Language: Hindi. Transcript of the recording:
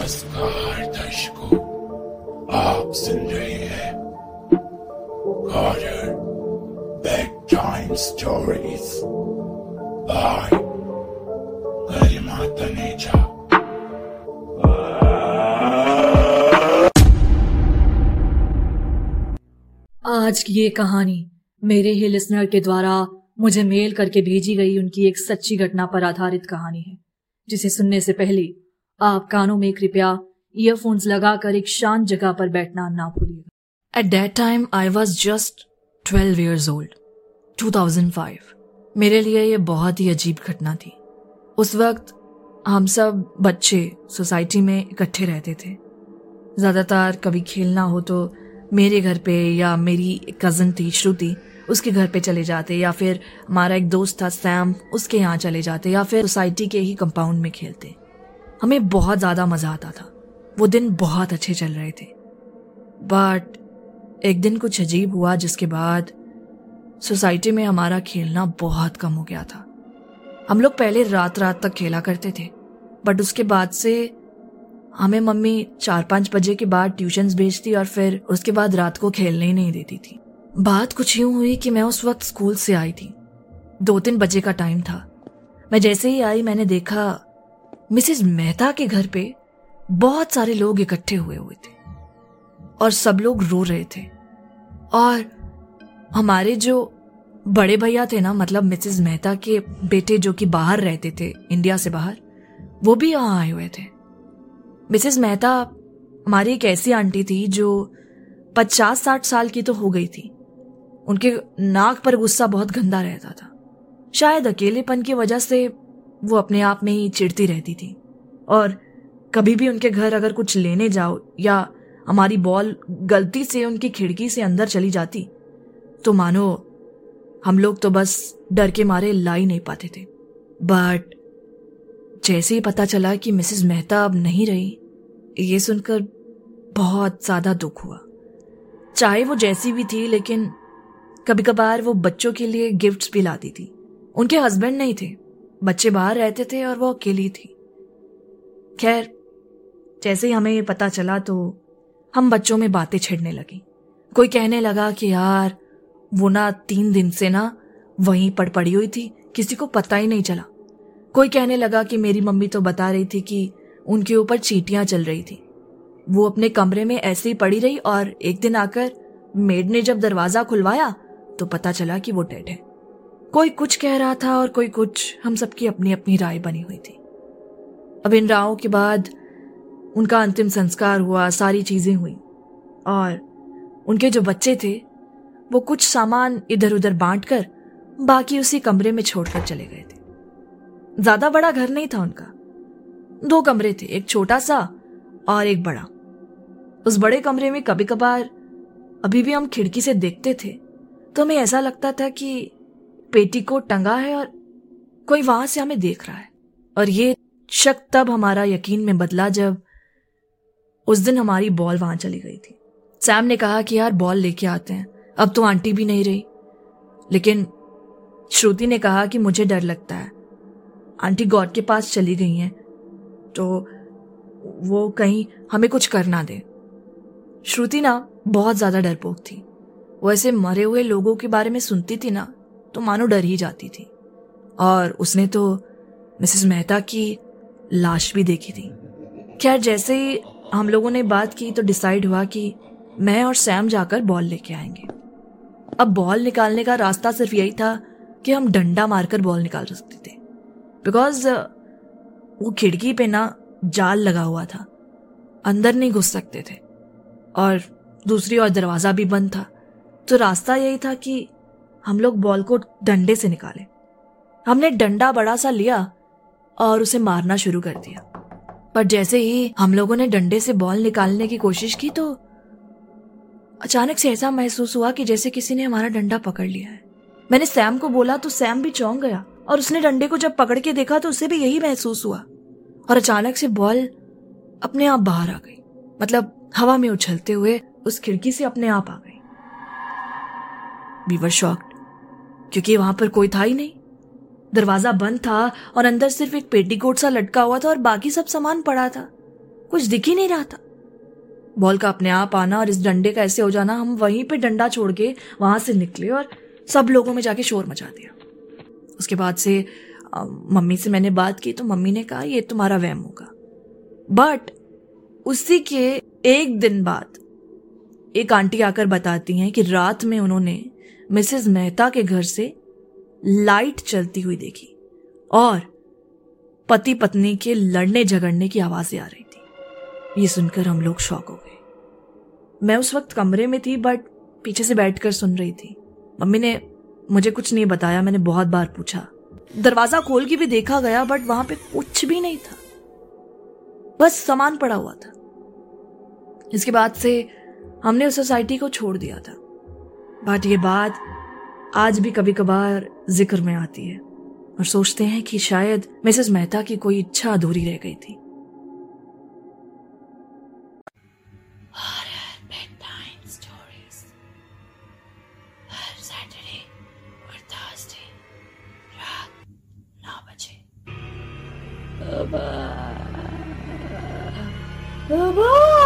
नमस्कार, दर्शकों। आप सुन रहे हैं horror bedtime stories by Garima Taneja आज की ये कहानी मेरे ही लिसनर के द्वारा मुझे मेल करके भेजी गई उनकी एक सच्ची घटना पर आधारित कहानी है, जिसे सुनने से पहले आप कानों में कृपया ईयरफोन्स लगाकर एक शांत जगह पर बैठना ना भूलिएगा। At that time I was just twelve years old 2005 मेरे लिए ये बहुत ही अजीब घटना थी। उस वक्त हम सब बच्चे सोसाइटी में इकट्ठे रहते थे। ज़्यादातर कभी खेलना हो तो मेरे घर पे या मेरी कज़न थी, श्रुति, उसके घर पे चले जाते, या फिर हमारा एक दोस्त था सैम उसके यहाँ चले जाते, या फिर सोसाइटी के ही कंपाउंड में खेलते। हमें बहुत ज़्यादा मज़ा आता था। वो दिन बहुत अच्छे चल रहे थे। बट एक दिन कुछ अजीब हुआ जिसके बाद सोसाइटी में हमारा खेलना बहुत कम हो गया था। हम लोग पहले रात रात तक खेला करते थे बट उसके बाद से हमें मम्मी चार पाँच बजे के बाद ट्यूशन्स भेजती और फिर उसके बाद रात को खेलने ही नहीं देती थी। बात कुछ यूँ हुई कि मैं उस वक्त स्कूल से आई थी। दो तीन बजे का टाइम था। मैं जैसे ही आई, मैंने देखा मिसेस मेहता के घर पे बहुत सारे लोग इकट्ठे हुए हुए थे और सब लोग रो रहे थे। और हमारे जो बड़े भैया थे ना मतलब मिसेस मेहता के बेटे जो कि बाहर रहते थे, इंडिया से बाहर, वो भी यहाँ आए हुए थे। मिसेस मेहता हमारी एक ऐसी आंटी थी जो पचास साठ साल की तो हो गई थी। उनके नाक पर गुस्सा बहुत गंदा रहता था। शायद अकेलेपन की वजह से वो अपने आप में ही चिढ़ती रहती थी। और कभी भी उनके घर अगर कुछ लेने जाओ या हमारी बॉल गलती से उनकी खिड़की से अंदर चली जाती तो मानो हम लोग तो बस डर के मारे ला ही नहीं पाते थे। बट जैसे ही पता चला कि मिसेस मेहता अब नहीं रही, ये सुनकर बहुत ज़्यादा दुख हुआ। चाहे वो जैसी भी थी, लेकिन कभी कभार वो बच्चों के लिए गिफ्ट्स भी लाती थी। उनके हस्बैंड नहीं थे। बच्चे बाहर रहते थे और वो अकेली थी। खैर, जैसे ही हमें ये पता चला तो हम बच्चों में बातें छिड़ने लगी। कोई कहने लगा कि यार, वो ना तीन दिन से ना वहीं पड़ पड़ी हुई थी, किसी को पता ही नहीं चला। कोई कहने लगा कि मेरी मम्मी तो बता रही थी कि उनके ऊपर चीटियाँ चल रही थी। वो अपने कमरे में ऐसे ही पड़ी रही और एक दिन आकर मेड ने जब दरवाज़ा खुलवाया तो पता चला कि वो डेड है। कोई कुछ कह रहा था और कोई कुछ हम सबकी अपनी अपनी राय बनी हुई थी। अब इन राहों के बाद उनका अंतिम संस्कार हुआ, सारी चीज़ें हुई। और उनके जो बच्चे थे, वो कुछ सामान इधर उधर बांट कर बाकी उसी कमरे में छोड़कर चले गए थे। ज़्यादा बड़ा घर नहीं था उनका। दो कमरे थे, एक छोटा सा और एक बड़ा। उस बड़े कमरे में कभी कभार अभी भी हम खिड़की से देखते थे तो हमें ऐसा लगता था कि पेटी को टंगा है और कोई वहाँ से हमें देख रहा है। और ये शक तब हमारा यकीन में बदला जब उस दिन हमारी बॉल वहाँ चली गई थी। सैम ने कहा कि यार, बॉल लेके आते हैं। अब तो आंटी भी नहीं रही। लेकिन श्रुति ने कहा कि मुझे डर लगता है। आंटी गॉड के पास चली गई हैं तो वो कहीं हमें कुछ कर ना दे। श्रुति ना बहुत ज़्यादा डरपोक थी। वो ऐसे मरे हुए लोगों के बारे में सुनती थी ना तो मानो डर ही जाती थी। और उसने तो मिसेस मेहता की लाश भी देखी थी। खैर, जैसे ही हम लोगों ने बात की तो डिसाइड हुआ कि मैं और सैम जाकर बॉल लेके आएँगे। अब बॉल निकालने का रास्ता सिर्फ़ यही था कि हम डंडा मारकर बॉल निकाल सकते थे। बिकॉज़, वो खिड़की पे ना जाल लगा हुआ था। अंदर नहीं घुस सकते थे। और दूसरी ओर दरवाज़ा भी बंद था। तो रास्ता यही था कि हम लोग बॉल को डंडे से निकाले। हमने डंडा बड़ा सा लिया और उसे मारना शुरू कर दिया। पर जैसे ही हम लोगों ने डंडे से बॉल निकालने की कोशिश की तो अचानक से ऐसा महसूस हुआ कि जैसे किसी ने हमारा डंडा पकड़ लिया है। मैंने सैम को बोला तो सैम भी चौंक गया। और उसने डंडे को जब पकड़ के देखा तो उसे भी यही महसूस हुआ। और अचानक से बॉल अपने आप बाहर आ गई। मतलब हवा में उछलते हुए उस खिड़की से अपने आप आ गई। बीवर शॉक्ड क्योंकि वहाँ पर कोई था ही नहीं। दरवाज़ा बंद था और अंदर सिर्फ़ एक पेटीकोट सा लटका हुआ था और बाकी सब सामान पड़ा था। कुछ दिख ही नहीं रहा था। बॉल का अपने आप आना और इस डंडे का ऐसे हो जाना, हम वहीं पे डंडा छोड़ के वहाँ से निकले और सब लोगों में जाके शोर मचा दिया। उसके बाद से मम्मी से मैंने बात की तो मम्मी ने कहा, ये तुम्हारा वहम होगा। बट उसी के एक दिन बाद एक आंटी आकर बताती हैं कि रात में उन्होंने मिसेस मेहता के घर से लाइट चलती हुई देखी और पति पत्नी के लड़ने झगड़ने की आवाज़ें आ रही थी। ये सुनकर हम लोग शौक हो गए। मैं उस वक्त कमरे में थी, बट पीछे से बैठकर सुन रही थी। मम्मी ने मुझे कुछ नहीं बताया, मैंने बहुत बार पूछा। दरवाज़ा खोल के भी देखा गया, बट वहाँ पे कुछ भी नहीं था। बस सामान पड़ा हुआ था। इसके बाद से हमने उस सोसाइटी को छोड़ दिया था। बट ये बात आज भी कभी कभार ज़िक्र में आती है और सोचते हैं कि शायद मिसेस मेहता की कोई इच्छा अधूरी रह गई थी। Baba!